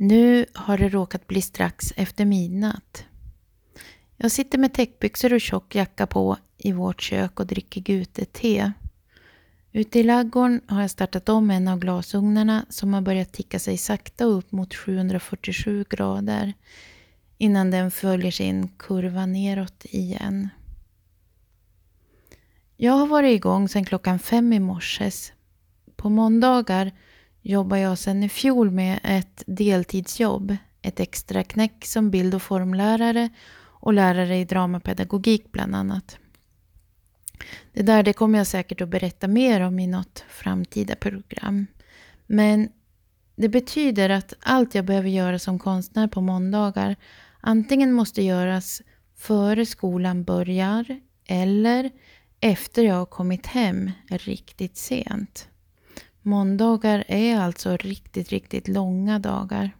Nu har det råkat bli strax efter midnatt. Jag sitter med täckbyxor och tjock jacka på i vårt kök och dricker gute-te. Ute i laggården har jag startat om en av glasugnarna som har börjat ticka sig sakta upp mot 747 grader innan den följer sin kurva neråt igen. Jag har varit igång sedan klockan fem i morses. På måndagar jobbar jag sedan i fjol med ett deltidsjobb, ett extra knäck som bild och formlärare och lärare i dramapedagogik bland annat. Det där det kommer jag säkert att berätta mer om i något framtida program. Men det betyder att allt jag behöver göra som konstnär på måndagar antingen måste göras före skolan börjar eller efter jag har kommit hem riktigt sent. Måndagar är alltså riktigt, riktigt långa dagar.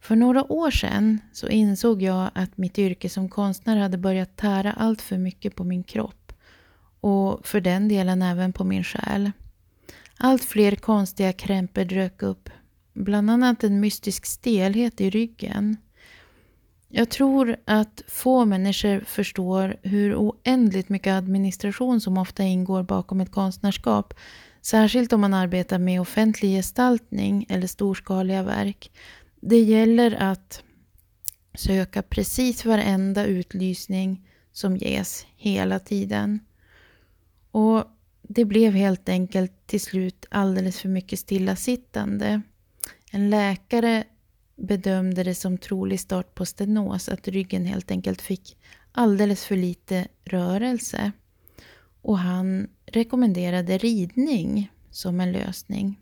För några år sedan så insåg jag att mitt yrke som konstnär hade börjat tära allt för mycket på min kropp och för den delen även på min själ. Allt fler konstiga krämpor dök upp, bland annat en mystisk stelhet i ryggen. Jag tror att få människor förstår hur oändligt mycket administration som ofta ingår bakom ett konstnärskap. Särskilt om man arbetar med offentlig gestaltning eller storskaliga verk. Det gäller att söka precis varenda utlysning som ges hela tiden. Och det blev helt enkelt till slut alldeles för mycket stillasittande. En läkare bedömde det som trolig start på stenos, att ryggen helt enkelt fick alldeles för lite rörelse. Och han rekommenderade ridning som en lösning.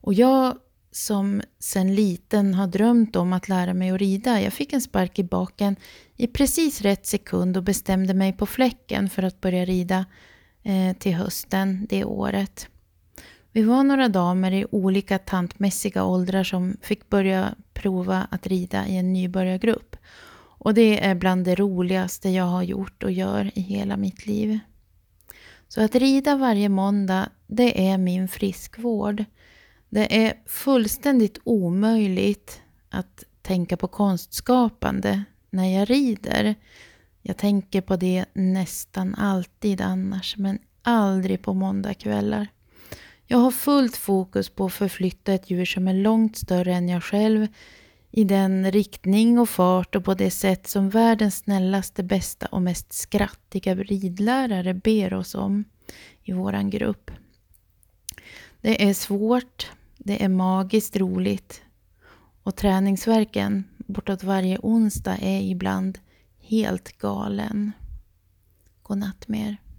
Och jag som sen liten har drömt om att lära mig att rida. Jag fick en spark i baken i precis rätt sekund och bestämde mig på fläcken för att börja rida eh, till hösten det året. Vi var några damer i olika tantmässiga åldrar som fick börja prova att rida i en nybörjargrupp. Och det är bland det roligaste jag har gjort och gör i hela mitt liv. Så att rida varje måndag, det är min friskvård. Det är fullständigt omöjligt att tänka på konstskapande när jag rider. Jag tänker på det nästan alltid annars, men aldrig på måndagskvällar. Jag har fullt fokus på att förflytta ett djur som är långt större än jag själv i den riktning och fart och på det sätt som världens snällaste, bästa och mest skrattiga ridlärare ber oss om i våran grupp. Det är svårt, det är magiskt roligt och träningsverken bortåt varje onsdag är ibland helt galen. Godnatt med er.